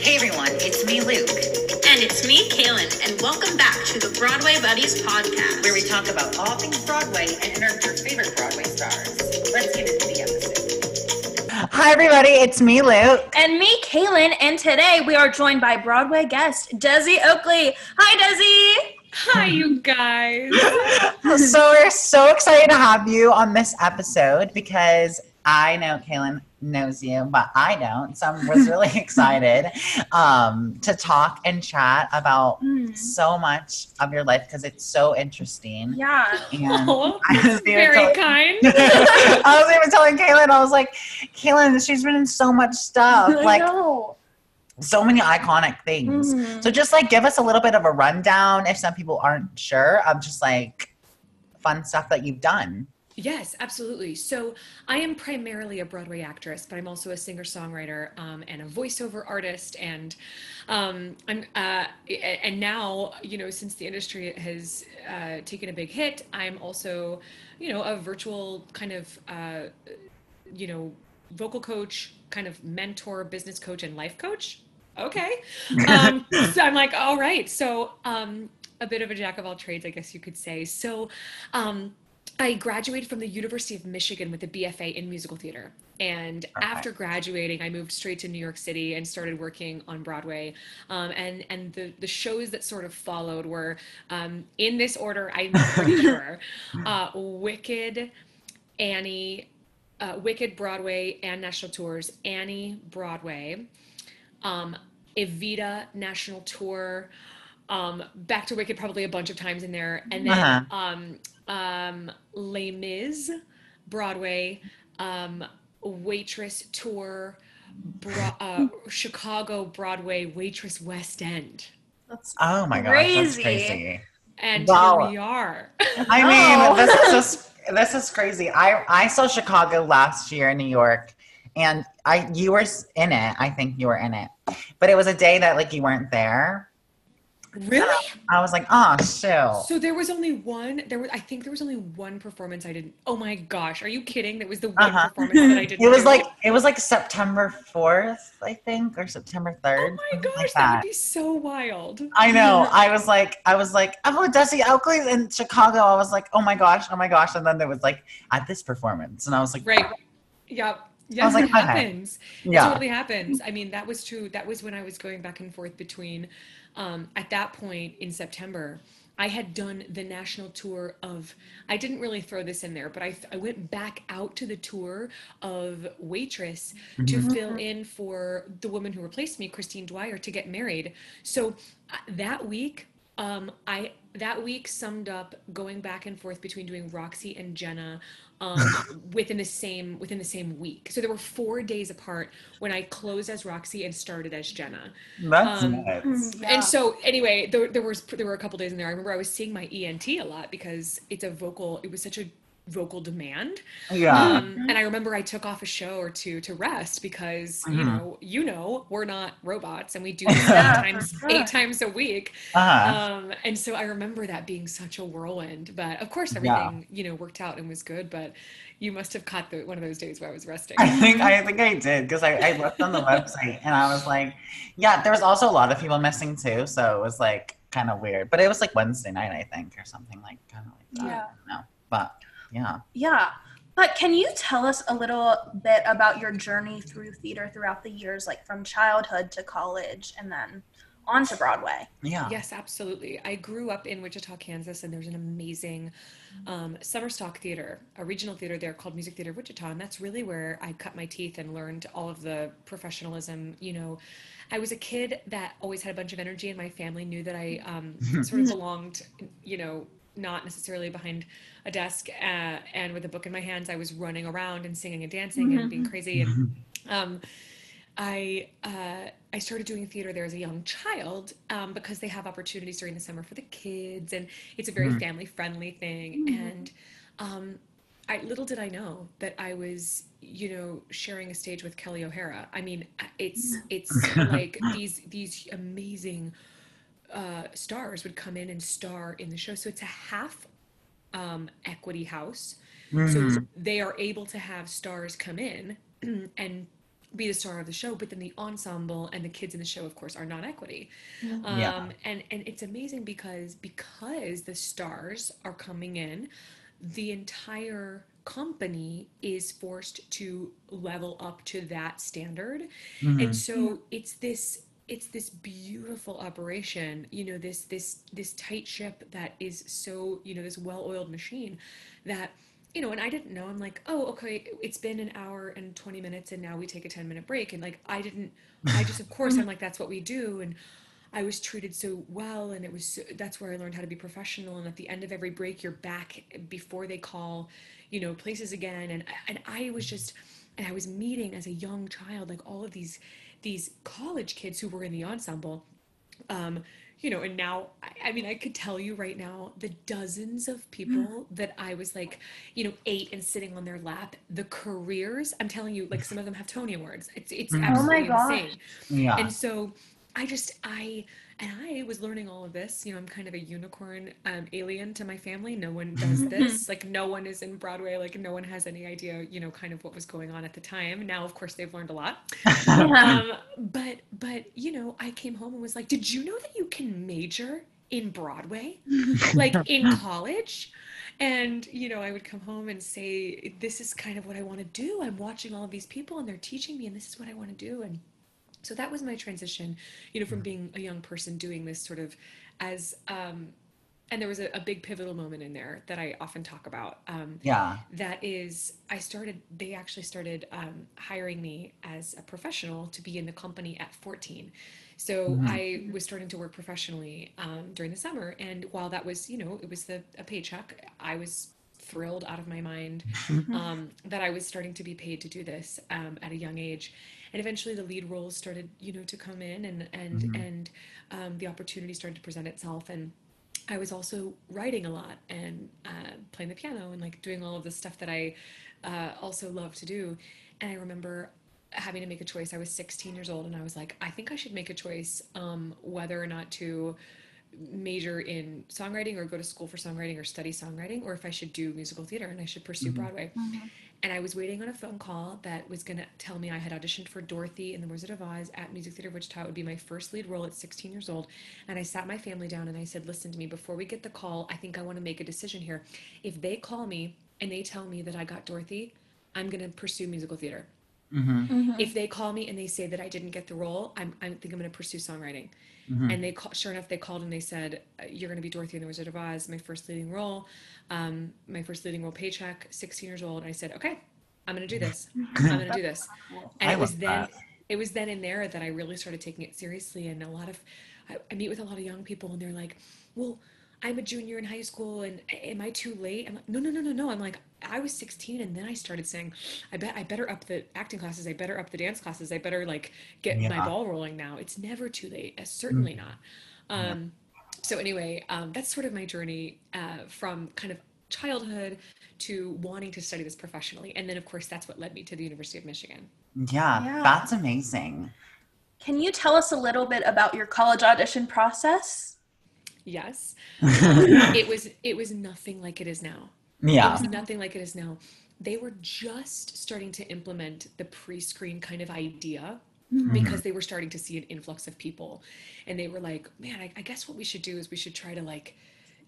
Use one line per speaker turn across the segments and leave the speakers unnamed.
Hey everyone, it's me, Luke,
And it's me, Kaelyn, and welcome back to the Broadway Buddies podcast.
where we talk about all things Broadway and interview your favorite Broadway stars. Let's get into the episode.
Hi, everybody. It's me, Luke.
and me, Kaelyn, and today we are joined by Broadway guest Desi Oakley. Hi, Desi.
Hi, you guys.
so, we're so excited to have you on this episode because I know Kaelyn knows you, but I don't. So, I was really excited um, to talk and chat about
Mm.
so much of your life because it's so interesting.
Yeah.
And
Oh,
I was even
very
telling-
kind.
I was even telling Kaelyn, I was like, Kaelyn, she's been in so much stuff.
I
Like,
know.
so many iconic things.
Mhm.
So just like give us a little bit of a rundown if some people aren't sure of just like fun stuff that you've done.
Yes, absolutely. So I am primarily a Broadway actress, but I'm also a singer-songwriter um, and a voiceover artist, and um, I'm uh, and now you know since the industry has uh, taken a big hit, I'm also you know a virtual kind of uh, you know vocal coach, kind of mentor, business coach, and life coach. Okay, um, so I'm like, all right, so um, a bit of a jack of all trades, I guess you could say. So. I graduated from the University of Michigan with a BFA in musical theater. And
Okay.
after graduating, I moved straight to New York City and started working on Broadway. Um, and and the, the shows that sort of followed were um, in this order, I'm pretty sure uh, Wicked, Annie, uh, Wicked Broadway and national tours, Annie Broadway, um, Evita national tour, um, back to Wicked probably a bunch of times in there, and then
Uh-huh.
um, um, Les Mis, Broadway, um, Waitress tour, Bro- uh, Chicago Broadway, Waitress West End,
That's
Oh my gosh,
Crazy.
that's crazy.
and
Wow.
here we are.
I mean, this is just this is crazy. I I saw Chicago last year in New York, and I you were in it. I think you were in it, but it was a day that like you weren't there.
Really?
I was like, oh shoot.
So there was only one. There was, I think, there was only one performance I didn't. Oh my gosh, are you kidding? That was the one
Uh-huh.
performance that I didn't.
It was
do.
like it was like September fourth, I think, or September third.
Oh
third.
my gosh,
like
that would be so wild.
I know. I was like, I was like, oh, Desi Oakley's in Chicago. I was like, oh my gosh, oh my gosh. And then there was like at this performance, and I was like,
Right. Yeah. Yeah,
I was like,
it
okay.
happens. It
yeah,
totally happens. I mean, that was true. That was when I was going back and forth between, um, at that point in September, I had done the national tour of, I didn't really throw this in there, but I, I went back out to the tour of Waitress to
Mhm.
fill in for the woman who replaced me, Christine Dwyer, to get married. So uh, that week, um, I that week summed up going back and forth between doing Roxy and Jenna um, within the same within the same week. So there were four days apart when I closed as Roxy and started as Jenna.
that's
um,
nuts.
And so anyway, there, there was there were a couple days in there. I remember I was seeing my ENT a lot because it's a vocal. It was such a vocal demand.
Yeah,
Um, and I remember I took off a show or two to rest because you
Mhm.
know you know we're not robots and we do this eight times eight times a week.
uh-huh.
Um, and so I remember that being such a whirlwind. But of course,
Yeah.
everything you know worked out and was good. But you must have caught the, one of those days where I was resting.
I think I think I did because I, I looked on the website and I was like, yeah, there was also a lot of people missing too, so it was like kind of weird. But it was like Wednesday night, I think, or something like kind of like that.
Yeah.
No, but yeah.
Yeah. But can you tell us a little bit about your journey through theater throughout the years, like from childhood to college and then on to Broadway?
Yeah.
Yes, absolutely. I grew up in Wichita, Kansas, and there's an amazing um, summer stock theater, a regional theater there called Music Theater Wichita, and that's really where I cut my teeth and learned all of the professionalism. You know, I was a kid that always had a bunch of energy, and my family knew that I um, sort of belonged, you know, not necessarily behind a desk uh, and with a book in my hands. I was running around and singing and dancing and being crazy and. Um, I uh, I started doing theater there as a young child um, because they have opportunities during the summer for the kids, and it's a very
Mhm.
family friendly thing. And um, I little did I know that I was, you know, sharing a stage with Kelli O'Hara. I mean, it's it's like these these amazing uh, stars would come in and star in the show. So it's a half um, equity house. So
Mhm.
they are able to have stars come in and be the star of the show but then the ensemble and the kids in the show of course are non-equity
Mhm.
um
Yeah.
and and it's amazing because because the stars are coming in the entire company is forced to level up to that standard
Mhm.
and so it's this it's this beautiful operation you know this this this tight ship that is so you know this well-oiled machine that you know and i didn't know. I'm like oh okay it's been an hour and 20 minutes and now we take a 10 minute break. And like i didn't i just of course i'm like that's what we do. And i was treated so well and it was so, that's where i learned how to be professional. And at the end of every break you're back before they call you know places again. And and i was just and i was meeting as a young child like all of these these college kids who were in the ensemble um you know and now I, I mean i could tell you right now the dozens of people that i was like you know eight and sitting on their lap the careers i'm telling you like some of them have tony awards it's it's
Mhm.
Oh my
absolutely
gosh.
insane
yeah.
and so I just I and I was learning all of this. You know, I'm kind of a unicorn um, alien to my family. No one does this. like no one is in Broadway. Like no one has any idea. You know, kind of what was going on at the time. Now, of course, they've learned a lot. Um, but but you know, I came home and was like, did you know that you can major in Broadway, like in college? And you know, I would come home and say, this is kind of what I want to do. I'm watching all of these people and they're teaching me, and this is what I want to do. And so that was my transition you know from being a young person doing this sort of as um and there was a, a big pivotal moment in there that i often talk about um
yeah.
that is i started they actually started um, hiring me as a professional to be in the company at 14 so
Mhm.
i was starting to work professionally um, during the summer and while that was you know it was the, a paycheck i was thrilled out of my mind um, that i was starting to be paid to do this um, at a young age and eventually the lead roles started you know to come in and and
Mhm.
and um, the opportunity started to present itself and I was also writing a lot and uh, playing the piano and like doing all of the stuff that I uh, also love to do. And I remember having to make a choice. I was 16 years old and I was like, I think I should make a choice um, whether or not to major in songwriting or go to school for songwriting or study songwriting or if I should do musical theater and I should pursue
Mhm.
Broadway. And I was waiting on a phone call that was going to tell me I had auditioned for Dorothy in The Wizard of Oz at Music Theater Wichita. It would be my first lead role at 16 years old. And I sat my family down and I said, Listen to me, before we get the call, I think I want to make a decision here. If they call me and they tell me that I got Dorothy, I'm going to pursue musical theater.
Hmm
Mhm.
If they call me and they say that I didn't get the role, I'm, I think I'm going to pursue songwriting.
hmm
And they call, sure enough, they called and they said, uh, "You're going to be Dorothy in the Wizard of Oz, my first leading role, um, my first leading role paycheck, 16 years old." And I said, "Okay, I'm going to do this. I'm going to do this." And
I
it was then,
that.
it was then in there that I really started taking it seriously. And a lot of, I, I meet with a lot of young people, and they're like, "Well, I'm a junior in high school, and am I too late?" I'm like, "No, no, no, no, no." I'm like, I was 16, and then I started saying, "I bet I better up the acting classes. I better up the dance classes. I better like get my ball rolling now. It's never too late. Uh, certainly not." Um, so anyway, um, that's sort of my journey uh, from kind of childhood to wanting to study this professionally, and then of course that's what led me to the University of Michigan.
Yeah,
Yeah.
that's amazing.
Can you tell us a little bit about your college audition process?
Yes, it was it was nothing like it is now. It
yeah.
was nothing like it is now. They were just starting to implement the pre-screen kind of idea
Mm-hmm.
because they were starting to see an influx of people and they were like man I, I guess what we should do is we should try to like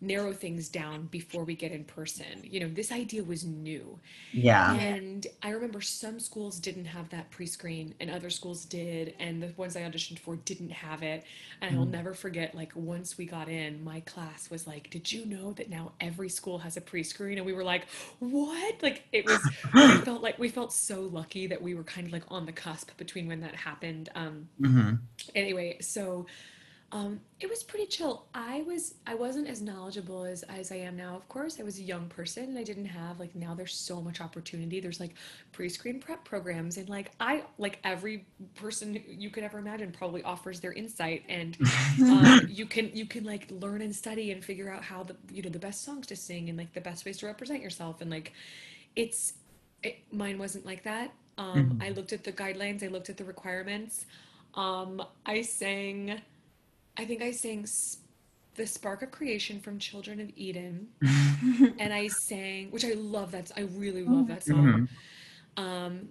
narrow things down before we get in person. You know this idea was new.
Yeah.
and I remember some schools didn't have that pre-screen and other schools did and the ones I auditioned for didn't have it. And I'll
Mm.
never forget like once we got in my class was like did you know that now every school has a pre-screen? And we were like what? Like it was we felt like we felt so lucky that we were kind of like on the cusp between when that happened. Um
hmm
anyway so um it was pretty chill. I was i wasn't as knowledgeable as as i am now of course. I was a young person and i didn't have like now there's so much opportunity. There's like pre-screen prep programs and like i like every person you could ever imagine probably offers their insight and um, you can you can like learn and study and figure out how the you know the best songs to sing and like the best ways to represent yourself. And like it's it, mine wasn't like that. Um
Mhm.
i looked at the guidelines. I looked at the requirements. Um i sang i think i sang S- the spark of creation from children of eden and i sang which i love that i really love that song
Mhm.
um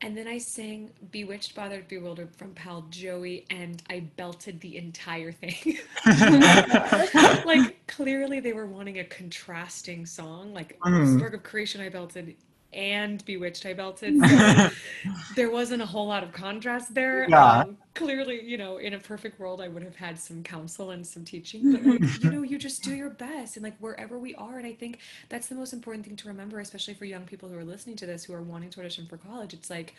And then I sang Bewitched, Bothered, Bewildered from pal Joey, and I belted the entire thing. like, clearly, they were wanting a contrasting song. Like,
Mhm.
Spark of Creation, I belted, and Bewitched, I belted. So there wasn't a whole lot of contrast there.
Yeah.
Um, clearly, you know, in a perfect world, I would have had some counsel and some teaching, but like, mm-hmm. you know, you just do your best and like wherever we are. And I think that's the most important thing to remember, especially for young people who are listening to this, who are wanting to audition for college. It's like,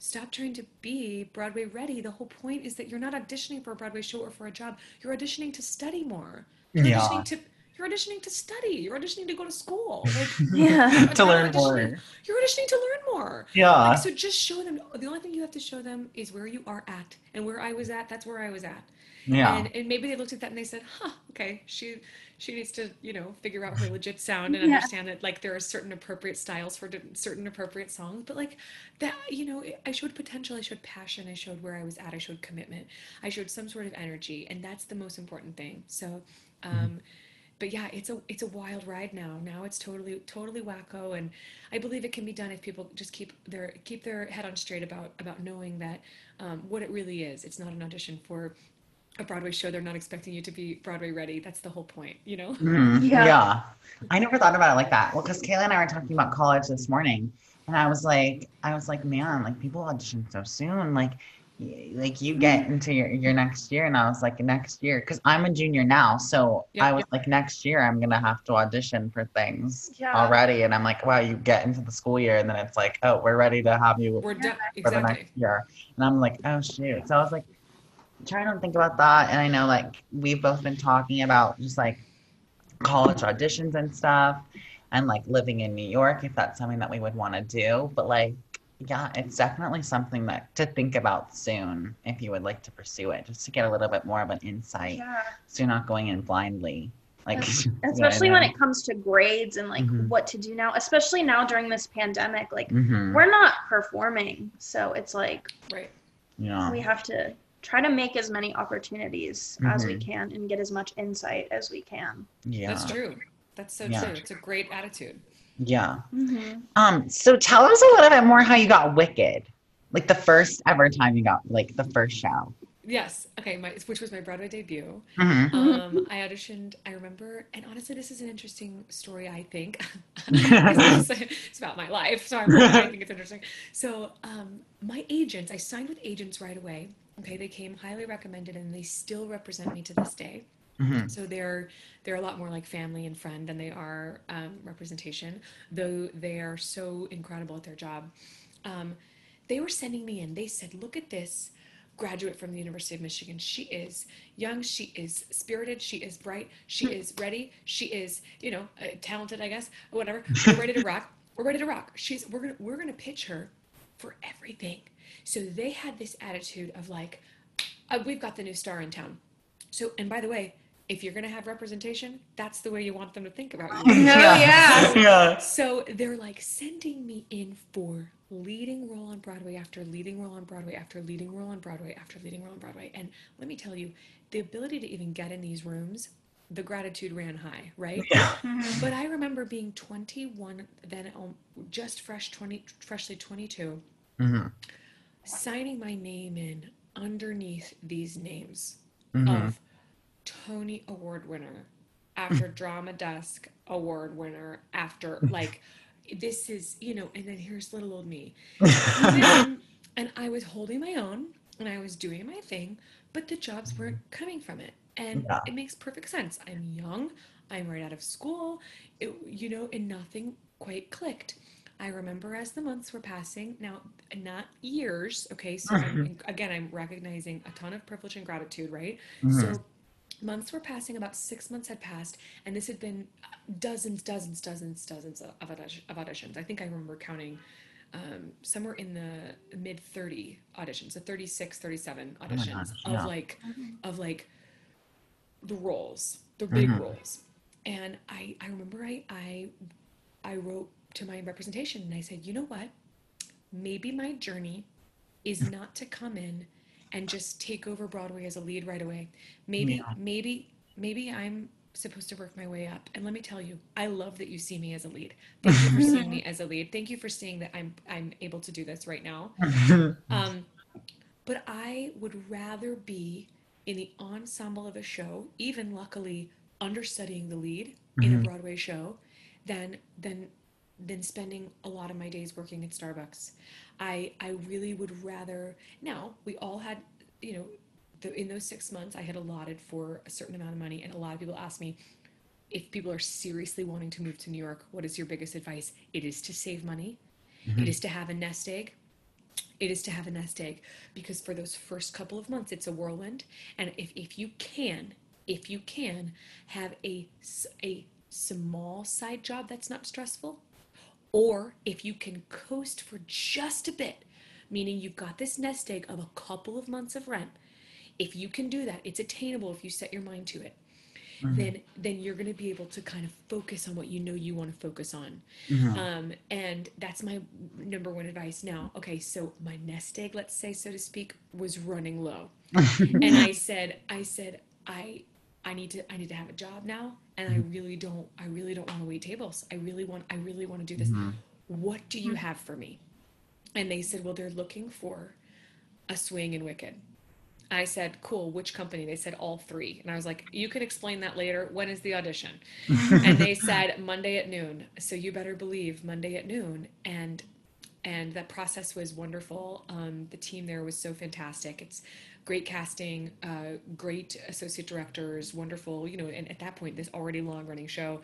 stop trying to be Broadway ready. The whole point is that you're not auditioning for a Broadway show or for a job. You're auditioning to study more. You're
Yeah.
auditioning to you're auditioning to study. You're auditioning to go to school. Like,
Yeah.
you're
to learn more.
You're auditioning to learn more.
Yeah.
Like, so just show them. The only thing you have to show them is where you are at, and where I was at. That's where I was at.
Yeah.
And, and maybe they looked at that and they said, "Huh, okay, she she needs to you know figure out her legit sound and
Yeah.
understand that like there are certain appropriate styles for di- certain appropriate songs." But like that, you know, I showed potential, I showed passion, I showed where I was at, I showed commitment, I showed some sort of energy, and that's the most important thing. So. um but yeah, it's a it's a wild ride now. Now it's totally totally wacko, and I believe it can be done if people just keep their keep their head on straight about about knowing that um, what it really is. It's not an audition for a Broadway show. They're not expecting you to be Broadway ready. That's the whole point, you know.
Mhm.
Yeah.
Yeah. I never thought about it like that. Well, because Kayla and I were talking about college this morning, and I was like, I was like, man, like people audition so soon. Like, y- like you get into your, your next year, and I was like, next year, because I'm a junior now, so
Yeah.
I was like, next year I'm gonna have to audition for things
Yeah.
already, and I'm like, wow, you get into the school year, and then it's like, oh, we're ready to have you
We're done
for the
exactly.
next year. And I'm like, oh shoot. So I was like trying to think about that. And I know like we've both been talking about just like college auditions and stuff and like living in New York if that's something that we would want to do. But like yeah, it's definitely something that to think about soon if you would like to pursue it, just to get a little bit more of an insight.
Yeah.
So you're not going in blindly. Like you know what I
Especially when it comes to grades and like
Mhm.
what to do now, especially now during this pandemic. Like
Mhm.
we're not performing, so it's like
Right.
Yeah.
we have to try to make as many opportunities as we
Mhm.
can and get as much insight as we can.
Yeah.
That's true. That's so
Yeah.
true. It's a great attitude.
Yeah.
Mm-hmm.
Um, so tell us a little bit more how you got Wicked. Like the first ever time you got like the first show.
Yes. Okay. My which was my Broadway debut.
Mhm.
Um, I auditioned. I remember, and honestly, this is an interesting story. I think it's, it's about my life, so I'm, I think it's interesting. So, um, my agents, I signed with agents right away. Okay, they came highly recommended, and they still represent me to this day.
Mhm.
So they're they're a lot more like family and friend than they are um, representation. Though they are so incredible at their job. Um, they were sending me in. They said, "Look at this." graduate from the University of Michigan. She is young, she is spirited, she is bright, she is ready, she is, you know, uh, talented, I guess, whatever. We're ready to rock. We're ready to rock. She's we're gonna we're gonna pitch her for everything. So they had this attitude of like, uh, we've got the new star in town. So and by the way, if you're gonna have representation, that's the way you want them to think about you.
No, yeah.
yeah.
So they're like sending me in for leading role on Broadway after leading role on Broadway after leading role on Broadway after leading role on Broadway. And let me tell you, the ability to even get in these rooms, the gratitude ran high, right? But I remember being 21, then um, just fresh 20, freshly 22,
hmm
signing my name in underneath these names
hmm
of Tony Award winner, after mm. Drama Desk Award winner, after like this is you know, and then here's little old me, and, and I was holding my own and I was doing my thing, but the jobs weren't coming from it, and
Yeah.
it makes perfect sense. I'm young, I'm right out of school, it, you know, and nothing quite clicked. I remember as the months were passing, now not years, okay, so I'm, mm-hmm. again, I'm recognizing a ton of privilege and gratitude, right? So mm-hmm. Months were passing, about six months had passed, and this had been dozens, dozens, dozens, dozens of, of auditions. I think I remember counting um, somewhere in the mid 30 auditions, the 36, 37
my
auditions
gosh,
of
yeah.
like, of like the roles, the big
Mhm.
roles. And I, I remember I, I, I wrote to my representation and I said, you know what? Maybe my journey is not to come in and just take over Broadway as a lead right away. Maybe,
Yeah.
maybe, maybe I'm supposed to work my way up. And let me tell you, I love that you see me as a lead. Thank you for seeing me as a lead. Thank you for seeing that I'm I'm able to do this right now. Um, but I would rather be in the ensemble of a show, even luckily understudying the lead in a
Mhm.
Broadway show, than than than spending a lot of my days working at Starbucks. I I really would rather. Now we all had, you know, the, in those six months I had allotted for a certain amount of money, and a lot of people ask me if people are seriously wanting to move to New York, what is your biggest advice? It is to save money. It mm-hmm. is to have a nest egg it is to have a nest egg because for those first couple of months it's a whirlwind and if, if you can if you can have a, a small side job that's not stressful or if you can coast for just a bit meaning you've got this nest egg of a couple of months of rent if you can do that it's attainable if you set your mind to it then then you're going to be able to kind of focus on what you know you want to focus on
Mhm.
um, and that's my number one advice now. Okay, so my nest egg, let's say, so to speak, was running low. and I said, I said, I I need to I need to have a job now. And I really don't I really don't want to wait tables. I really want I really want to do this.
Mhm.
What do you have for me? And they said, Well, they're looking for a swing in Wicked. I said, Cool, which company? They said all three. And I was like, You can explain that later. When is the audition? and they said Monday at noon. So you better believe Monday at noon. And and that process was wonderful. Um, the team there was so fantastic. It's great casting, uh, great associate directors, wonderful. You know, and at that point, this already long running show,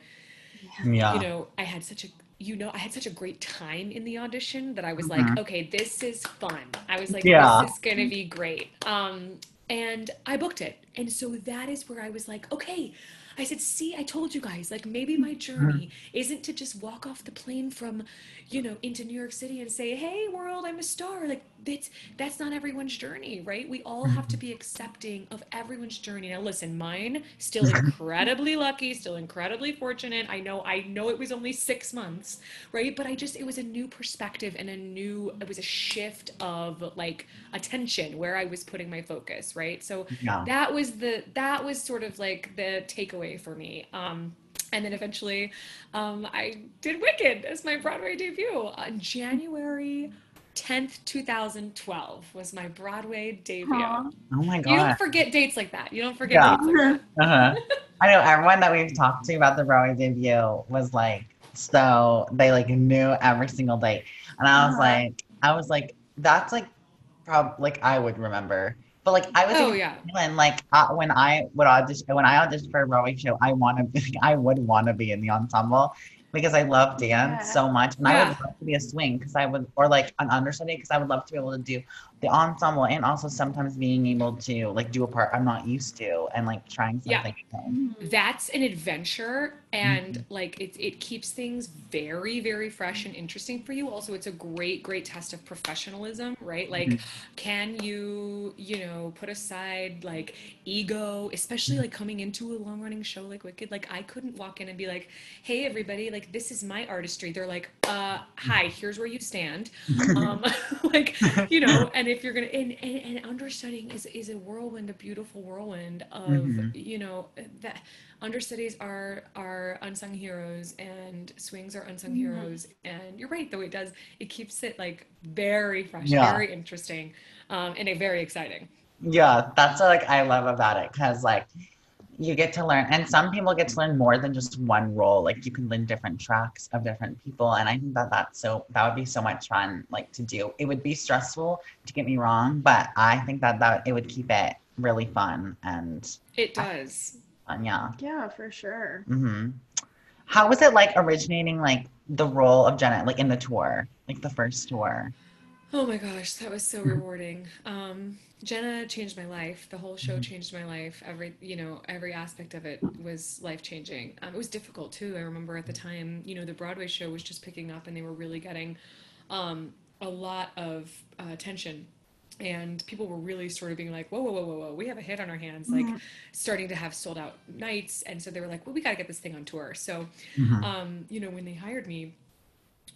yeah.
you know, I had such a you know, I had such a great time in the audition that I was
Mhm.
like, okay, this is fun. I was like,
Yeah.
this is gonna be great. Um, and I booked it. And so that is where I was like, okay. I said, see, I told you guys, like maybe my journey isn't to just walk off the plane from, you know, into New York City and say, hey world, I'm a star. Like that's that's not everyone's journey, right? We all have to be accepting of everyone's journey. Now listen, mine still incredibly lucky, still incredibly fortunate. I know I know it was only 6 months, right? But I just it was a new perspective and a new it was a shift of like attention where I was putting my focus, right? So
yeah.
that was the that was sort of like the takeaway for me. Um and then eventually um, I did Wicked as my Broadway debut on January 10th, 2012 was my Broadway debut.
Aw.
Oh my God.
You don't forget dates like that. You don't forget
Yeah.
like.
Uh-huh. I know everyone that we've talked to about the Broadway debut was like, so they like knew every single date, and I was
Uh-huh.
like, I was like, that's like, prob like I would remember, but like I was
Oh yeah.
feeling like uh, when I would audition when I auditioned for a Broadway show, I want to be, I would want to be in the ensemble because I love dance
Yeah.
so much, and I would love to be a swing because I would or like an understudy because I would love to be able to do the ensemble and also sometimes being able to like do a part I'm not used to and like trying
Yeah.
something new. Mm-hmm.
That's an adventure and mm-hmm. like it, it keeps things very, very fresh and interesting for you. Also, it's a great, great test of professionalism, right? Like, mm-hmm. can you, you know, put aside like ego, especially like coming into a long running show like Wicked? Like, I couldn't walk in and be like, hey, everybody, like, this is my artistry. They're like, uh, hi, here's where you stand. Um, like, you know, and if you're gonna, and, and, and understudying is, is a whirlwind, a beautiful whirlwind of,
Mhm.
you know, that understudies are are unsung heroes and swings are unsung
Mhm.
heroes and you're right though it does it keeps it like very fresh
Yeah.
very interesting um and a very exciting
Yeah, that's what, like I love about it because like you get to learn, and some people get to learn more than just one role. Like you can learn different tracks of different people, and I think that that's so that would be so much fun like to do. It would be stressful to get me wrong, but I think that that it would keep it really fun and
it does
fun. Yeah.
Yeah, for sure.
mm-hmm. How was it like originating like the role of Jenna like in the tour, like the first tour?
Oh my gosh that was so rewarding. Um jenna changed my life. The whole show changed my life. Every you know every aspect of it was life changing um, it was difficult too. I remember at the time you know the broadway show was just picking up and they were really getting um, a lot of uh, attention. And people were really sort of being like whoa whoa whoa whoa whoa we have a hit on our hands like
Mhm.
starting to have sold out nights. And so they were like well we got to get this thing on tour. So
Mhm.
um, you know when they hired me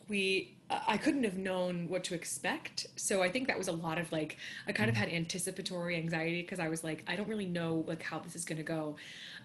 we I couldn't have known what to expect. So I think that was a lot of like I kind of had anticipatory anxiety because I was like I don't really know like how this is going to go.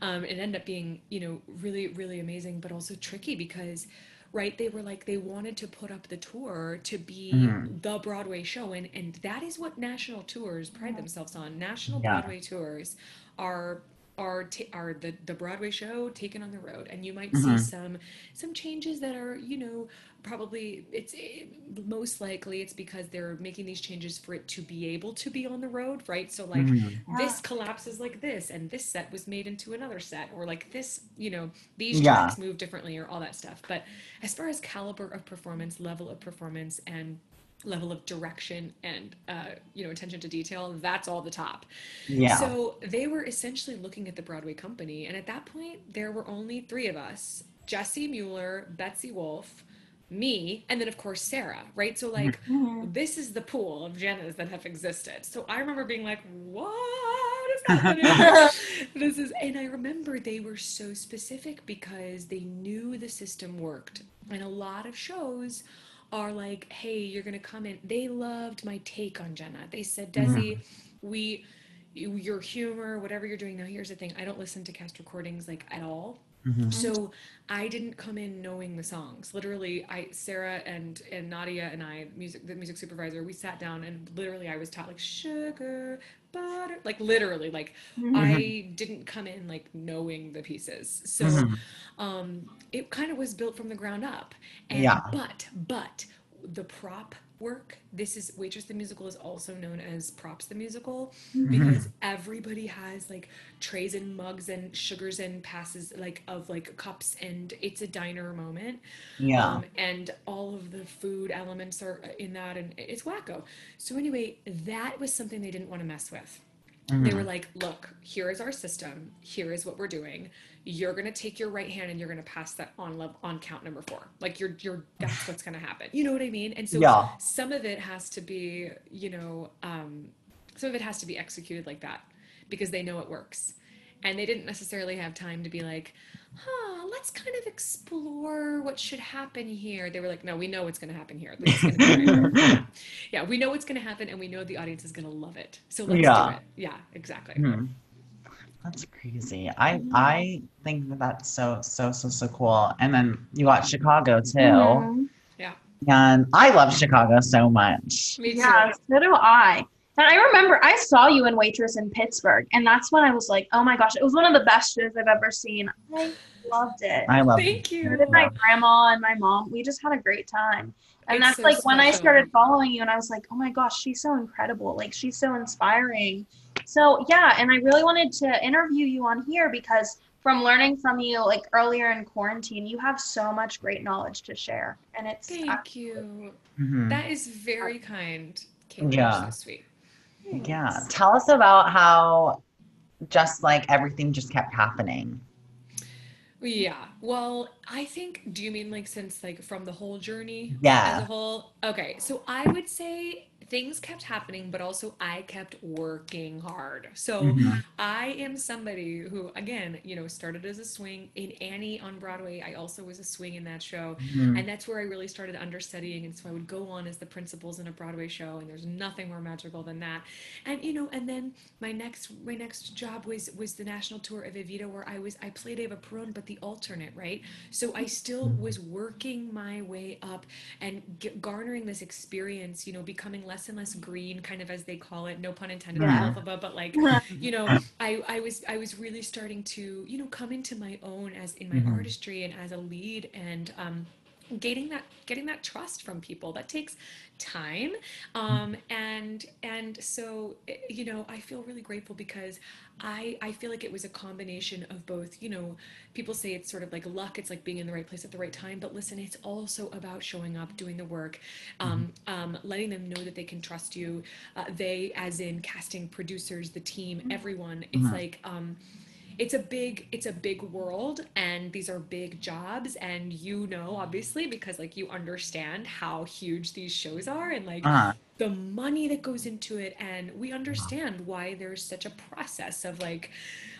Um, it ended up being you know really really amazing, but also tricky because right they were like they wanted to put up the tour to be
Mhm.
the broadway show and and that is what national tours pride themselves on national
Yeah.
broadway tours are are ta- are the the broadway show taken on the road and you might
Mhm.
see some some changes that are you know probably it's eh, most likely it's because they're making these changes for it to be able to be on the road right so like
Mhm.
this collapses like this and this set was made into another set or like this you know these
Yeah.
tracks move differently or all that stuff but as far as caliber of performance level of performance and level of direction and uh, you know attention to detail that's all the top
Yeah.
so they were essentially looking at the broadway company and at that point there were only three of us jessie mueller betsy wolfe me and then of course sara right so like
Mhm.
this is the pool of Jennas that have existed. So I remember being like, what is happening? this is, and I remember they were so specific because they knew the system worked. And a lot of shows are like, hey, you're going to come in. They loved my take on Jenna. They said, Desi, we, your humor, whatever you're doing. Now, here's the thing I don't listen to cast recordings like at all.
Mhm.
So I didn't come in knowing the songs. Literally, I Sara and and Nadia and I, music the music supervisor, we sat down and literally I was taught like sugar, butter, like literally like I didn't come in like knowing the pieces. So
Mhm.
um it kind of was built from the ground up. And
Yeah.
but but the prop work, this is Waitress the Musical is also known as Props the Musical because everybody has like trays and mugs and sugars and passes like of like cups and it's a diner moment.
Yeah.
um, and all of the food elements are in that and it's wacko. So anyway that was something they didn't want to mess with. They were like look here is our system. Here is what we're doing you're going to take your right hand and you're going to pass that on level on count number four like you're you're that's what's going to happen you know what i mean and so
Yeah.
some of it has to be you know um, some of it has to be executed like that because they know it works and they didn't necessarily have time to be like huh let's kind of explore what should happen here they were like no we know what's going to happen here gonna be great." yeah. we know what's going to happen and we know the audience is going to love it so let's
Yeah.
do it yeah exactly
Mhm. That's crazy. I I think that that's so so so so cool. And then you watch Chicago too,
Mhm.
and I love Chicago so much.
me too
Yeah, so do I. And I remember I saw you in Waitress in Pittsburgh, and that's when I was like, oh my gosh, it was one of the best shows I've ever seen. I loved it.
I love. It.
Thank
I
you
with my grandma and my mom. We just had a great time. And
It's
that's
so
like when I started following you and I was like, oh my gosh, she's so incredible. Like she's so inspiring. So yeah, and I really wanted to interview you on here because from learning from you like earlier in quarantine, you have so much great knowledge to share. And it's
thank you
Mhm.
that is very kind Kate,
Yeah.
you're so sweet
Yeah. Tell us about how just like everything just kept happening.
Yeah. Well, I think, do you mean like since like from the whole journey as
Yeah.
a whole? Okay. So I would say things kept happening, but also I kept working hard. So
Mhm.
I am somebody who, again, you know, started as a swing in Annie on Broadway. I also was a swing in that show.
Mhm.
And that's where I really started understudying. And so I would go on as the principals in a Broadway show, and there's nothing more magical than that. And you know, and then my next my next job was was the national tour of Evita, where I was I played Eva Peron, but the alternate, right? So I still was working my way up and g- garnering this experience. You know, becoming less and less green, kind of as they call it. No pun intended,
Yeah.
alphabet, but like you know I, I was i was really starting to you know come into my own as in my
Mhm.
artistry and as a lead and um getting that getting that trust from people. That takes time. Um and and so you know i feel really grateful because i i feel like it was a combination of both you know people say it's sort of like luck it's like being in the right place at the right time but listen it's also about showing up doing the work um, um, letting them know that they can trust you. Uh, they as in casting producers the team everyone it's like um, it's a big it's a big world and these are big jobs and you know obviously because like you understand how huge these shows are and like
Uh-huh.
the money that goes into it and we understand why there's such a process of like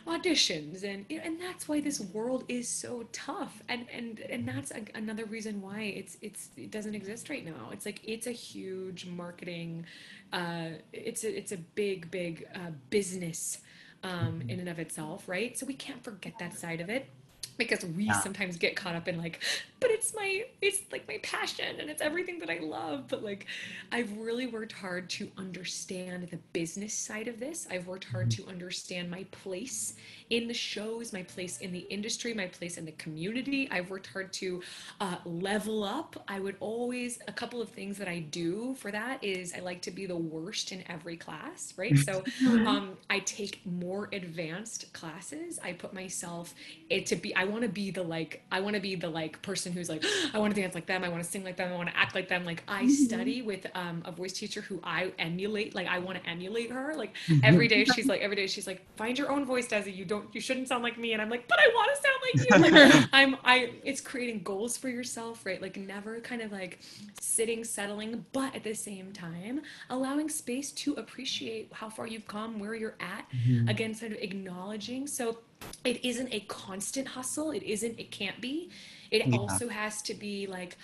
auditions and you know, and that's why this world is so tough and and and that's a, another reason why it's it's it doesn't exist right now. It's like it's a huge marketing uh it's a it's a big big uh, business um in and of itself right? So we can't forget that side of it because we
Yeah.
sometimes get caught up in like but it's my it's like my passion and it's everything that i love. But like i've really worked hard to understand the business side of this. I've worked hard to understand my place in the shows my place in the industry my place in the community. I've worked hard to uh, level up. I would always a couple of things that i do for that is i like to be the worst in every class right? So um, i take more advanced classes. I put myself it to be i want to be the like i want to be the like person who's like i want to dance like them i want to sing like them i want to act like them. Like i study with um, a voice teacher who i emulate like i want to emulate her. Like every day she's like every day she's like find your own voice desi. You don't you shouldn't sound like me. And i'm like but i want to sound like you. Like i'm i it's creating goals for yourself right? Like never kind of like sitting settling but at the same time allowing space to appreciate how far you've come where you're at mm-hmm. again sort of acknowledging. So it isn't a constant hustle. It isn't it can't be. It
Yeah.
also has to be like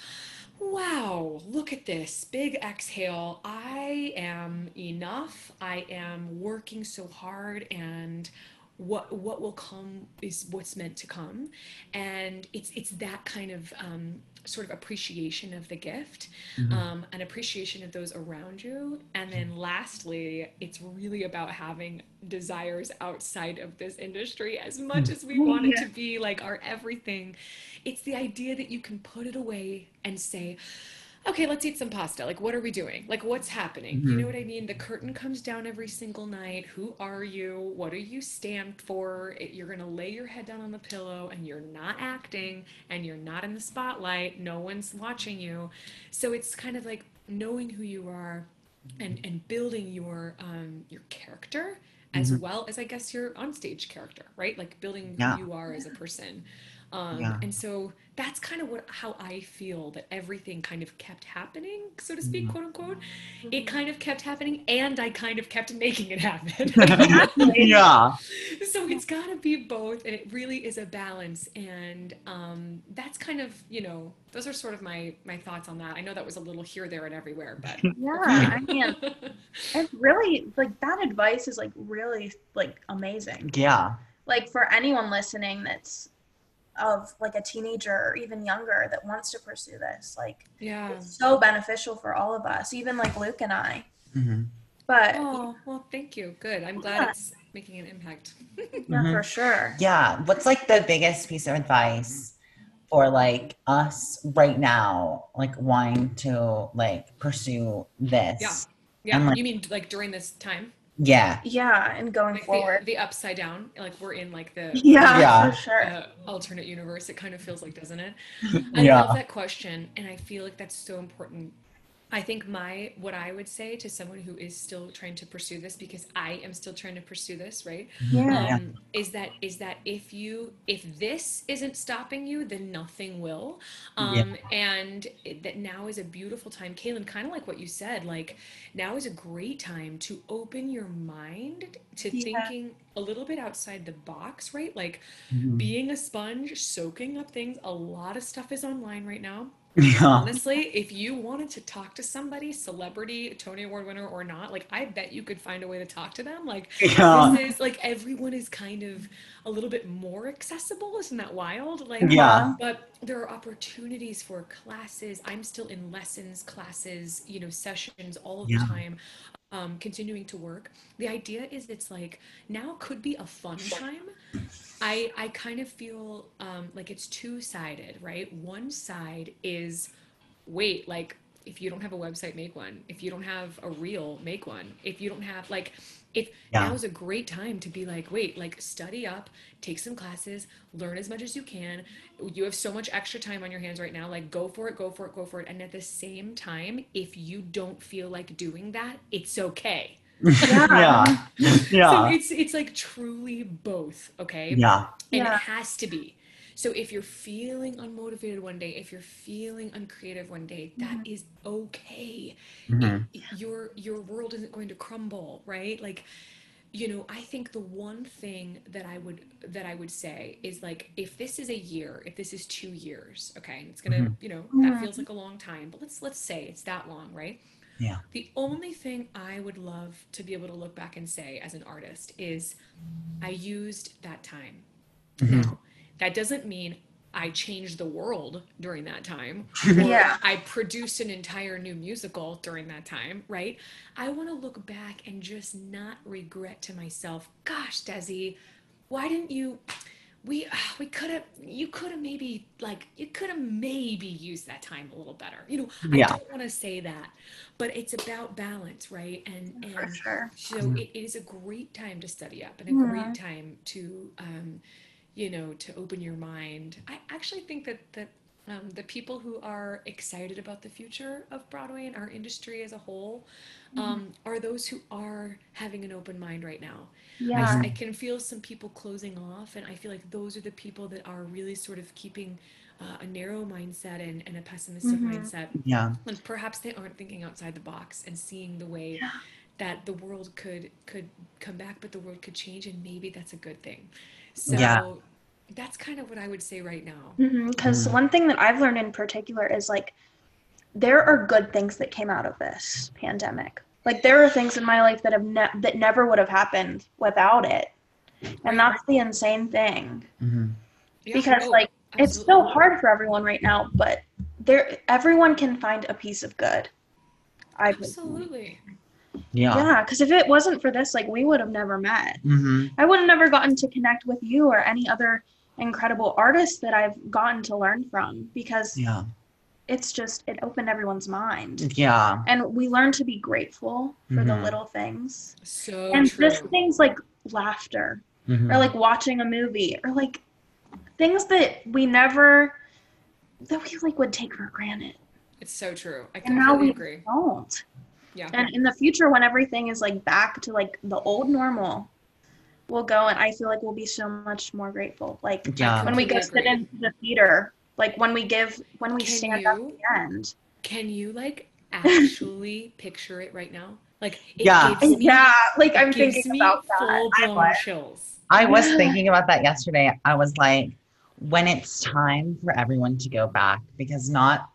wow look at this. Big exhale. I am enough. I am working so hard and what what will come is what's meant to come. And it's it's that kind of um, sort of appreciation of the gift um, an appreciation of those around you. And then lastly it's really about having desires outside of this industry as much as we want it to be like our everything. It's the idea that you can put it away and say okay, let's eat some pasta. Like, what are we doing? Like, what's happening? You know what I mean? The curtain comes down every single night. Who are you? What do you stand for? It- You're going to lay your head down on the pillow and you're not acting and you're not in the spotlight. No one's watching you. So it's kind of like knowing who you are and, and building your, um, your character as well as I guess your onstage character, right? Like building
Yeah.
who you are as a person. Um,
Yeah.
And so that's kind of what how I feel that everything kind of kept happening, so to speak, quote unquote. It kind of kept happening, and I kind of kept making it happen.
yeah.
so it's got to be both, and it really is a balance. And um, that's kind of you know those are sort of my my thoughts on that. I know that was a little here, there, and everywhere, but
Yeah, I mean, it's really like that advice is like really like amazing.
Yeah.
Like for anyone listening that's of like a teenager or even younger that wants to pursue this, like
yeah.
it's so beneficial for all of us, even like Luke and I.
Mhm.
But
Oh well, thank you. Good. I'm glad
Yeah.
it's making an impact.
yeah,
Mhm.
for sure.
Yeah. What's like the biggest piece of advice for like us right now, like wanting to like pursue this?
Yeah. Yeah.
I'm like-
you mean like during this time?
Yeah.
Yeah, and going
like
forward.
The, the upside down like we're in like the
Yeah,
Yeah.
for sure.
uh, alternate universe it kind of feels like doesn't it i
Yeah.
love that question and i feel like that's so important i think my what i would say to someone who is still trying to pursue this because i am still trying to pursue this right?
Yeah.
um, is that is that if you if this isn't stopping you then nothing will. Um, and it, that now is a beautiful time. Kaelyn kind of like what you said like now is a great time to open your mind to
Yeah.
thinking a little bit outside the box right? Like
Mhm.
being a sponge soaking up things. A lot of stuff is online right now
Yeah.
honestly if you wanted to talk to somebody celebrity tony award winner or not like i bet you could find a way to talk to them like
Yeah.
this is like everyone is kind of a little bit more accessible isn't that wild like
Yeah.
but there are opportunities for classes i'm still in lessons classes you know sessions all of
Yeah.
the time um, continuing to work. The idea is it's like now could be a fun time. I i kind of feel um, like it's two-sided right? One side is wait like if you don't have a website make one. If you don't have a reel make one. If you don't have like if
Yeah.
now is a great time to be like wait like study up take some classes learn as much as you can you have so much extra time on your hands right now like go for it go for it go for it and at the same time if you don't feel like doing that it's okay
yeah.
so
Yeah.
it's it's like truly both okay
Yeah.
and
Yeah.
it has to be So if you're feeling unmotivated one day, if you're feeling uncreative one day, that mm-hmm. is okay.
Mhm.
It- mm-hmm. your your world isn't going to crumble, right? Like you know, I think the one thing that I would that I would say is like if this is a year, if this is 2 years, okay? and It's going to, mm-hmm. you know, that feels like a long time, but let's let's say it's that long, right?
Yeah.
The only thing I would love to be able to look back and say as an artist is I used that time. Now, that doesn't mean I changed the world during that time. Or
Yeah.
I produced an entire new musical during that time, right? I want to look back and just not regret to myself, gosh, Desi, why didn't you we we could have you could have maybe like you could have maybe used that time a little better. You know,
Yeah.
I don't want to say that, but it's about balance, right? And and
For sure.
so it, it is a great time to study up and a
Mhm.
great time to, um, you know, to open your mind. I actually think that that um, the people who are excited about the future of Broadway and our industry as a whole um, are those who are having an open mind right now. I,
Yeah.
s- I can feel some people closing off, and I feel like those are the people that are really sort of keeping uh, a narrow mindset and, and a pessimistic
Mhm.
mindset
Yeah.
and perhaps they aren't thinking outside the box and seeing the way
Yeah.
that the world could could come back but the world could change and maybe that's a good thing so
Yeah.
that's kind of what i would say right now
Because
Mhm.
one thing that I've learned in particular is like, there are good things that came out of this pandemic. Like there are things in my life that have ne- that never would have happened without it,
Right.
and that's the insane thing.
hmm
Yeah,
Because
oh,
like it's so hard for everyone right now, but there everyone can find a piece of good. I believe.
Absolutely
Yeah.
Yeah, because if it wasn't for this, like we would have never met.
hmm
I would have never gotten to connect with you or any other incredible artists that I've gotten to learn from because
Yeah.
it's just it opened everyone's mind.
Yeah.
And we learn to be grateful for the
Mhm.
little things.
so
and
true
just things like laughter
Mhm.
or like watching a movie or like things that we never that we like would take for granted.
it's so true i
And now
completely
we
agree
don't.
Yeah
And in the future when everything is like back to like the old normal, we'll go and I feel like we'll be so much more grateful. Like
Yeah.
when we go sit in the theater, like when we give when we
Can
stand up at the end.
can you like actually picture it right now like it
Yeah.
gives me,
Yeah, like I'm thinking
me
about that.
full
I was.
chills
I was thinking about that yesterday. I was like, when it's time for everyone to go back, because not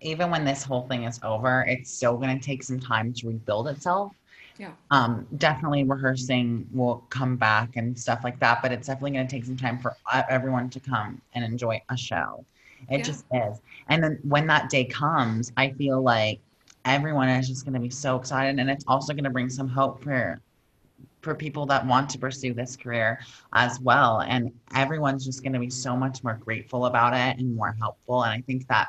even when this whole thing is over, it's still going to take some time to rebuild itself.
Yeah.
Um, definitely rehearsing will come back and stuff like that, but it's definitely going to take some time for everyone to come and enjoy a show. It
Yeah.
just is. And then when that day comes, I feel like everyone is just going to be so excited, and it's also going to bring some hope for for people that want to pursue this career as well. And everyone's just going to be so much more grateful about it and more helpful. And I think that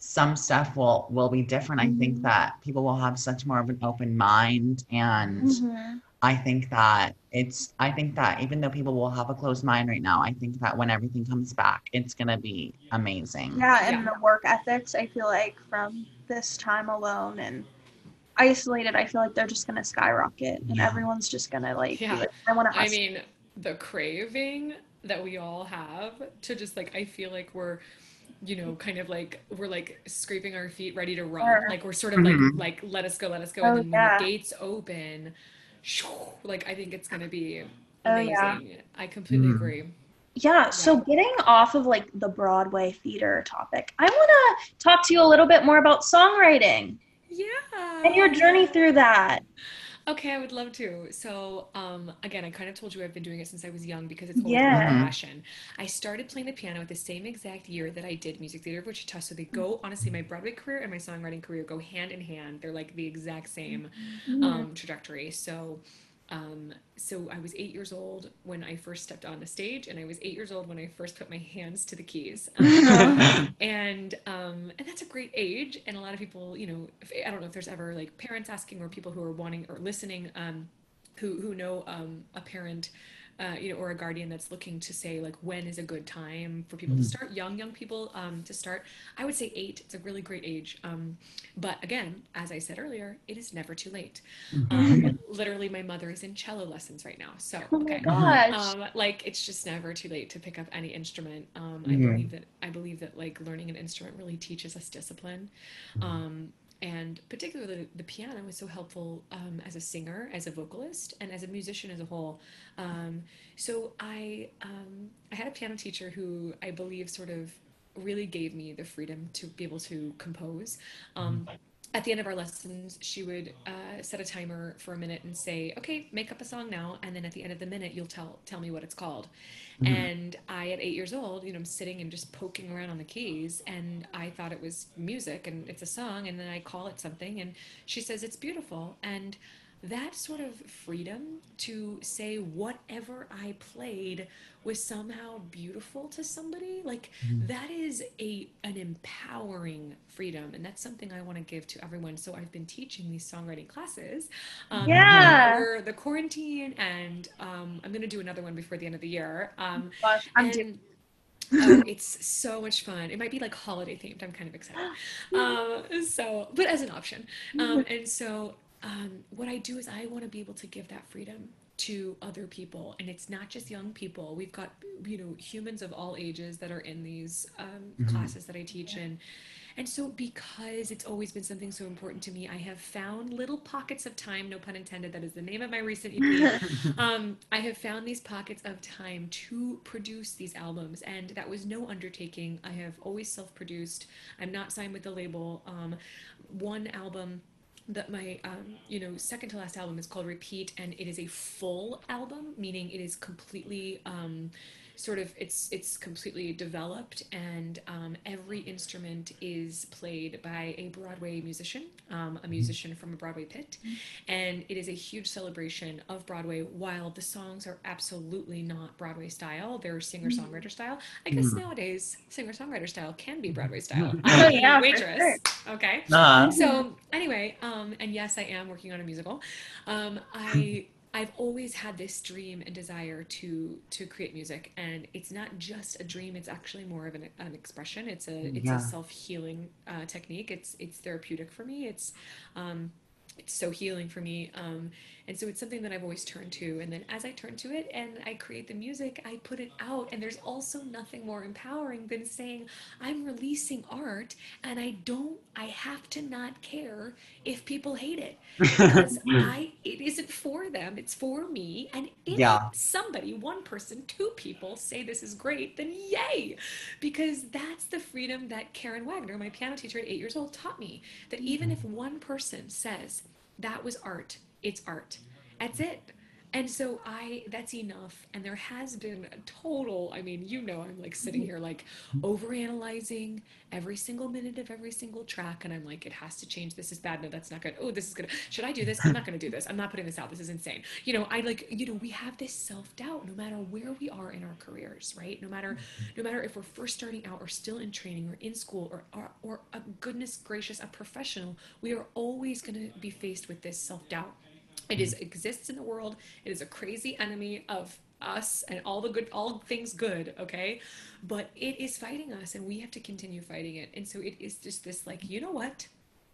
some stuff will will be different. I think
Mhm.
that people will have such more of an open mind and
Mhm.
I think that it's I think that even though people will have a closed mind right now, I think that when everything comes back, it's going to be amazing.
Yeah, and
Yeah.
the work ethics, I feel like from this time alone and isolated, I feel like they're just gonna skyrocket and
Yeah.
everyone's just gonna like,
Yeah.
like I wanna
I mean, the craving that we all have to just like, I feel like we're, you know, kind of like we're like scraping our feet, ready to run.
Sure.
Like we're sort of
Mhm.
like, like let us go, let us go.
Oh,
and then when
yeah.
the gates open, shoo, like I think it's gonna be
Oh,
amazing.
yeah.
I completely
Mhm.
agree.
Yeah, so getting off of like the Broadway theater topic, I want to talk to you a little bit more about songwriting
Yeah.
and your journey through that.
Okay, I would love to. So, um, again, I kind of told you I've been doing it since I was young because it's always been
Yeah.
my passion. I started playing the piano at the same exact year that I did Music Theater of Wichita. So they go, honestly, my Broadway career and my songwriting career go hand in hand. They're like the exact same um, trajectory. So, um, so I was eight years old when I first stepped on the stage, and I was eight years old when I first put my hands to the keys. Um, and um, and that's a great age. And a lot of people, you know, if, I don't know if there's ever like parents asking or people who are wanting or listening, um, who who know um, a parent uh, you know, or a guardian that's looking to say like when is a good time for people to start, young young people um, to start, I would say eight. It's a really great age. Um, but again, as I said earlier, it is never too late. Um, literally, my mother is in cello lessons right now, so
Oh
okay. Um, like it's just never too late to pick up any instrument. Um, I believe that I believe that like learning an instrument really teaches us discipline, um, and particularly the piano was so helpful um, as a singer, as a vocalist, and as a musician as a whole. Um, so I um, I had a piano teacher who I believe sort of really gave me the freedom to be able to compose. Um, at the end of our lessons, she would uh, set a timer for a minute and say, "Okay, make up a song now." And then at the end of the minute, you'll tell tell me what it's called. And I, at eight years old, you know, I'm sitting and just poking around on the keys, and I thought it was music and it's a song, and then I call it something, and she says it's beautiful, and that sort of freedom to say whatever I played was somehow beautiful to somebody like that is a an empowering freedom and that's something I want to give to everyone so I've been teaching these songwriting classes um,
Yeah.
over the quarantine and um, I'm gonna do another one before the end of the year um,
Gosh, I'm
and-
doing.
oh, it's so much fun. It might be like holiday themed. I'm kind of excited. Um, so, but as an option. Um, and so, um, what I do is I want to be able to give that freedom to other people, and it's not just young people. We've got you know humans of all ages that are in these um, classes that I teach in. And so, because it's always been something so important to me, I have found little pockets of time, no pun intended, that is the name of my recent EP. um, I have found these pockets of time to produce these albums, and that was no undertaking. I have always self produced, I'm not signed with the label. Um, one album that my um, you know second to last album is called repeat and it is a full album meaning it is completely um, sort of it's it's completely developed and um, every instrument is played by a broadway musician um, a musician from a broadway pit. And it is a huge celebration of broadway. While the songs are absolutely not broadway style they're singer-songwriter style i guess nowadays singer-songwriter style can be broadway style.
Oh, yeah, for
waitress
sure.
okay?
Uh,
so anyway um and yes i am working on a musical. Um i i've always had this dream and desire to to create music and it's not just a dream it's actually more of an, an expression. It's a it's
Yeah.
a self-healing uh, technique. It's it's therapeutic for me. It's um it's so healing for me. Um, and so it's something that i've always turned to. And then as i turn to it and i create the music i put it out. And there's also nothing more empowering than saying i'm releasing art and i don't i have to not care if people hate it. Because i it isn't for them it's for me. And if
Yeah.
somebody one person two people say this is great then yay! Because that's the freedom that karen wagner my piano teacher at eight years old taught me. That even mm-hmm. if one person says that was art it's art. That's it. And so i that's enough. And there has been a total i mean you know i'm like sitting here like over analyzing every single minute of every single track. And i'm like it has to change. This is bad. No that's not good. Oh this is good should i do this? I'm not going to do this. I'm not putting this out. This is insane. You know i like you know we have this self-doubt no matter where we are in our careers right? No matter no matter if we're first starting out or still in training or in school or or, or a goodness gracious a professional we are always going to be faced with this self-doubt it is exists in the world. It is a crazy enemy of us and all the good, all things good. Okay, but it is fighting us, and we have to continue fighting it. And so it is just this like, you know what?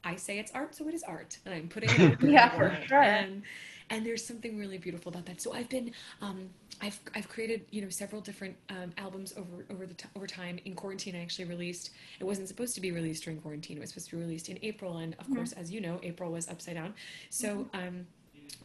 I say it's art, so it is art, and I'm putting it.
Yeah, for sure.
And and there's something really beautiful about that. So I've been, um, I've I've created you know several different um, albums over over the t- over time. In quarantine, I actually released. It wasn't supposed to be released during quarantine. It was supposed to be released in April, and of course, as you know, April was upside down. So um,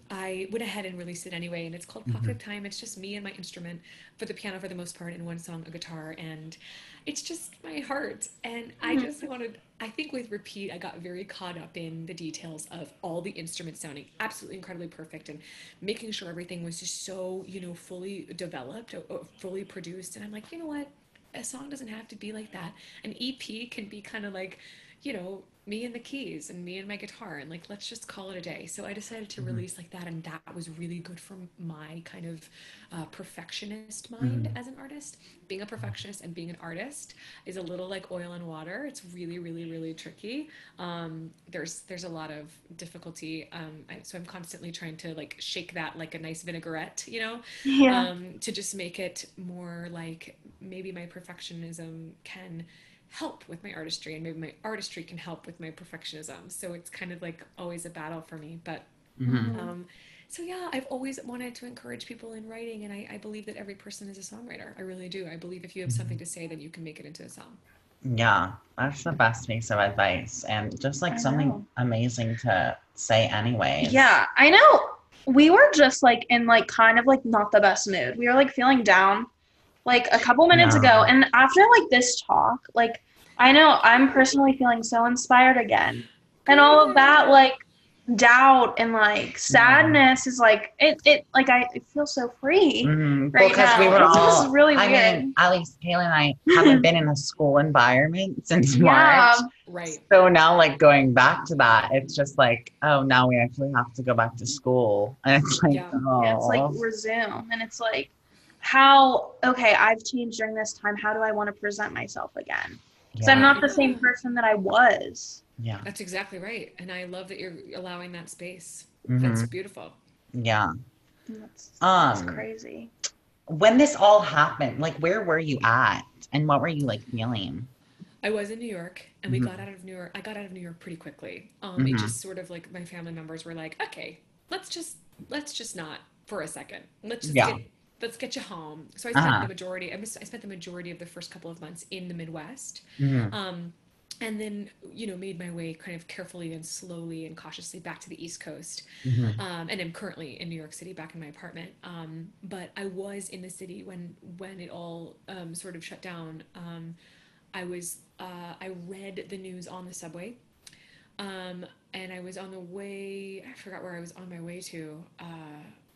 I went ahead and released it anyway, and it's called mm-hmm. Pocket of Time. It's just me and my instrument for the piano for the most part, and one song, a guitar, and it's just my heart. And I mm-hmm. just wanted, I think with Repeat, I got very caught up in the details of all the instruments sounding absolutely incredibly perfect and making sure everything was just so, you know, fully developed, or, or fully produced. And I'm like, you know what? A song doesn't have to be like that. An EP can be kind of like, you know, me and the keys and me and my guitar and like let's just call it a day so i decided to
Mhm.
release like that and that was really good for my kind of uh, perfectionist mind
Mhm.
as an artist being a perfectionist and being an artist is a little like oil and water it's really really really tricky um, there's there's a lot of difficulty um, I, so i'm constantly trying to like shake that like a nice vinaigrette you know
Yeah.
um, to just make it more like maybe my perfectionism can help with my artistry and maybe my artistry can help with my perfectionism so it's kind of like always a battle for me but
Mhm.
um, so yeah i've always wanted to encourage people in writing and I, I believe that every person is a songwriter i really do i believe if you have something to say then you can make it into a song
Yeah, that's the best piece of advice, and just like
I
something
know.
amazing to say, anyway.
Yeah, I know. We were just like in like kind of like not the best mood. We were like feeling down like a couple minutes
Yeah.
ago. And after like this talk, like I know I'm personally feeling so inspired again. And all of that like doubt and like sadness is like it it like I feel so free.
Mhm,
Right
because we
now.
were
It's
all.
just really
I
weird.
mean, at least Kaelyn and I haven't been in a school environment since
Yeah.
March.
right
So now, like going back to that, it's just like, oh, now we actually have to go back to school, and it's like,
Yeah.
oh,
Yeah, it's like resume and it's like how okay, I've changed during this time. How do I want to present myself again? Because I'm not the same person that I was.
yeah,
that's exactly right and i love that you're allowing that space
mhm,
that's beautiful
yeah.
And That's, that's
Um,
crazy.
when this all happened, like, where were you at, and what were you like feeling?
I was in New York and we
Mhm.
got out of New York. I got out of New York pretty quickly. Um, It
Mhm.
just sort of like my family members were like, okay, let's just let's just not for a second. Let's just
Yeah.
get let's get you home. So I spent
Uh-huh.
the majority. I, spent the majority of the first couple of months in the Midwest,
Mhm,
um, and then you know made my way kind of carefully and slowly and cautiously back to the East Coast
mhm,
um, and I'm currently in New York City, back in my apartment. Um, but I was in the city when when it all um, sort of shut down. Um, I was uh, I read the news on the subway, um, and I was on the way. I forgot where I was on my way to, uh,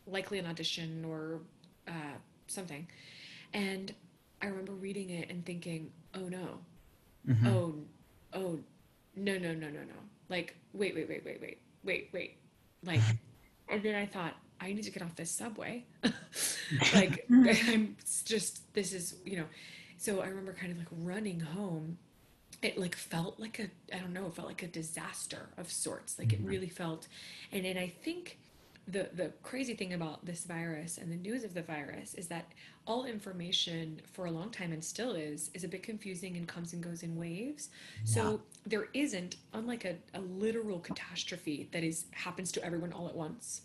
likely an audition or uh, something, and I remember reading it and thinking, "Oh no,
mhm.
oh oh no no no no no. Like wait wait wait wait wait wait wait. Like and then i thought i need to get off this subway. Like i'm just this is you know. So i remember kind of like running home. It like felt like a i don't know it felt like a disaster of sorts. Like it
Mhm.
really felt and then i think the the crazy thing about this virus and the news of the virus is that all information for a long time and still is is a bit confusing and comes and goes in waves. So there isn't unlike a, a literal catastrophe that is happens to everyone all at once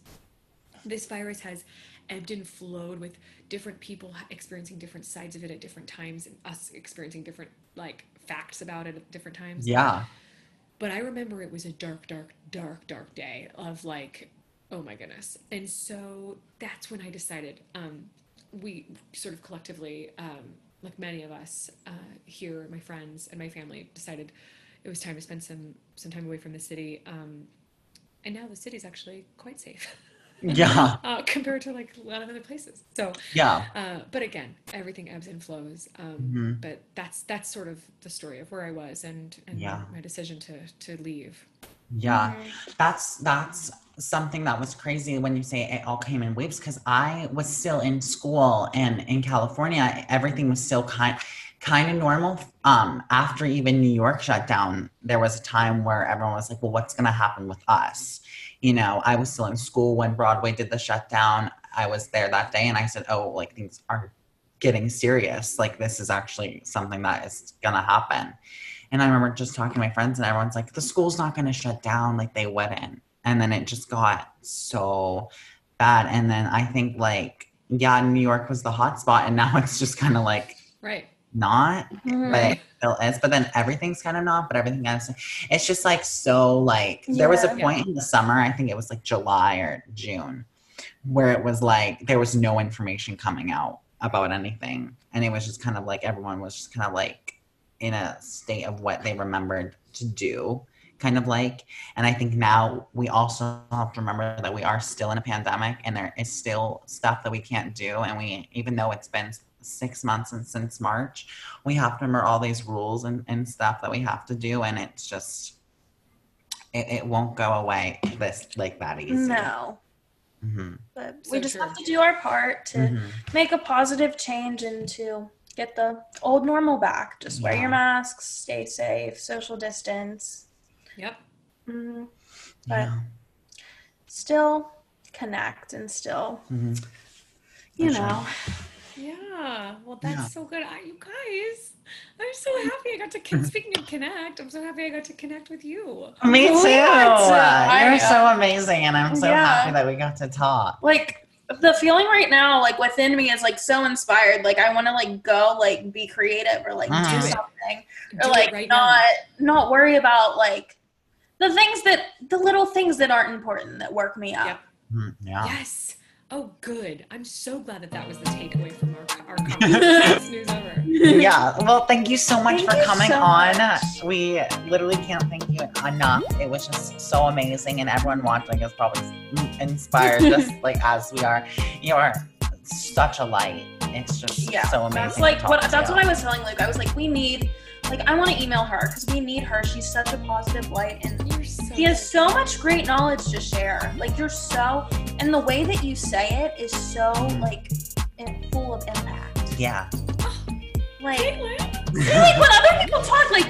this virus has ebbed and flowed with different people experiencing different sides of it at different times and us experiencing different like facts about it at different times.
Yeah.
but I remember it was a dark, dark, dark, dark day of like, oh my goodness. And so that's when I decided, um, we sort of collectively, um, like many of us uh, here, my friends and my family, decided it was time to spend some some time away from the city. Um, and now the city's actually quite safe
Yeah.
uh, compared to like a lot of other places. So,
Yeah.
uh, but again, everything ebbs and flows. Um,
Mhm.
But that's that's sort of the story of where I was and and
Yeah.
my decision to to leave.
Yeah.
Mhm.
That's that's something that was crazy when you say it all came in waves because I was still in school and in California everything was still kind kind of normal. Um, after even New York shut down, there was a time where everyone was like, "Well, what's going to happen with us?" You know, I was still in school when Broadway did the shutdown. I was there that day, and I said, "Oh, like things are getting serious. Like this is actually something that is going to happen." And I remember just talking to my friends, and everyone's like, "The school's not going to shut down. Like they wouldn't." And then it just got so bad. And then I think like, yeah, New York was the hot spot, and now it's just kind of like
Right.
not,
Mhm.
but it still is. But then everything's kind of not, but everything else, it's just like so like there was a
Yeah.
point in the summer, I think it was like July or June, where it was like there was no information coming out about anything. And it was just kind of like everyone was just kind of like in a state of what they remembered to do, kind of like. And I think now we also have to remember that we are still in a pandemic and there is still stuff that we can't do. And we, even though it's been six months and since March, we have to remember all these rules and, and stuff that we have to do, and it's just it, it won't go away this like that easy.
No.
hmm
But
So
we just
true.
have to do our part to
hmm
make a positive change and to get the old normal back. Just wear
Yeah.
your masks, stay safe, social distance.
Yep.
Mm, But-
Yeah.
still connect and still,
hmm
you
For sure.
know.
Yeah. Well, that's
Yeah.
so good. I, you guys, I'm so happy I got to con- speaking of connect. I'm so happy I got to connect with you.
Me too.
We got to- I
You're
know.
so amazing, and I'm so
Yeah.
happy that we got to talk.
Like the feeling right now, like within me, is like so inspired. Like I want to like go, like be creative or like
Mhm.
do
Do
something, or
it
like
right
not not worry about like the things that the little things that aren't important that work me up.
Yep. Now.
Yeah.
Yes. Oh, good. I'm so glad that that was the takeaway from our, our conversation. News over.
yeah. Well, thank you so much
Thank
for coming
so
on.
much.
We literally can't thank you enough. It was just so amazing, and everyone watching is probably inspired, just like as we are. You are such a light. It's just
Yeah,
so amazing.
That's like what that's
you.
what I was telling Luke. I was like, we need like I want to email her because we need her. She's such a positive light and
You're so.
He has so much great knowledge to share. Like you're so, and the way that you say it is so mm. like and full of impact.
Yeah.
Like,
Kaelyn.
like when other people talk, like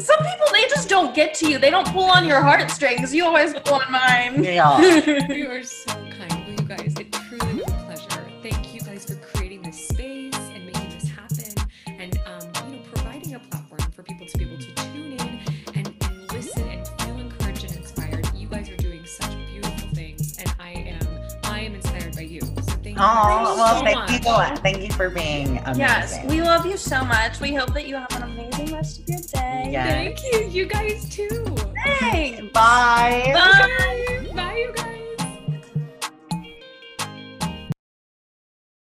some people they just don't get to you. They don't pull on your heartstrings. You always pull on mine.
Yeah.
You are so kind.
Oh,
guys
well,
so
thank
much.
you. Thank you for being amazing.
yes, we love you so much. We hope that you have an amazing rest of your day.
Yeah.
Thank you. You guys too.
Thanks.
Bye.
Bye.
Bye, you guys.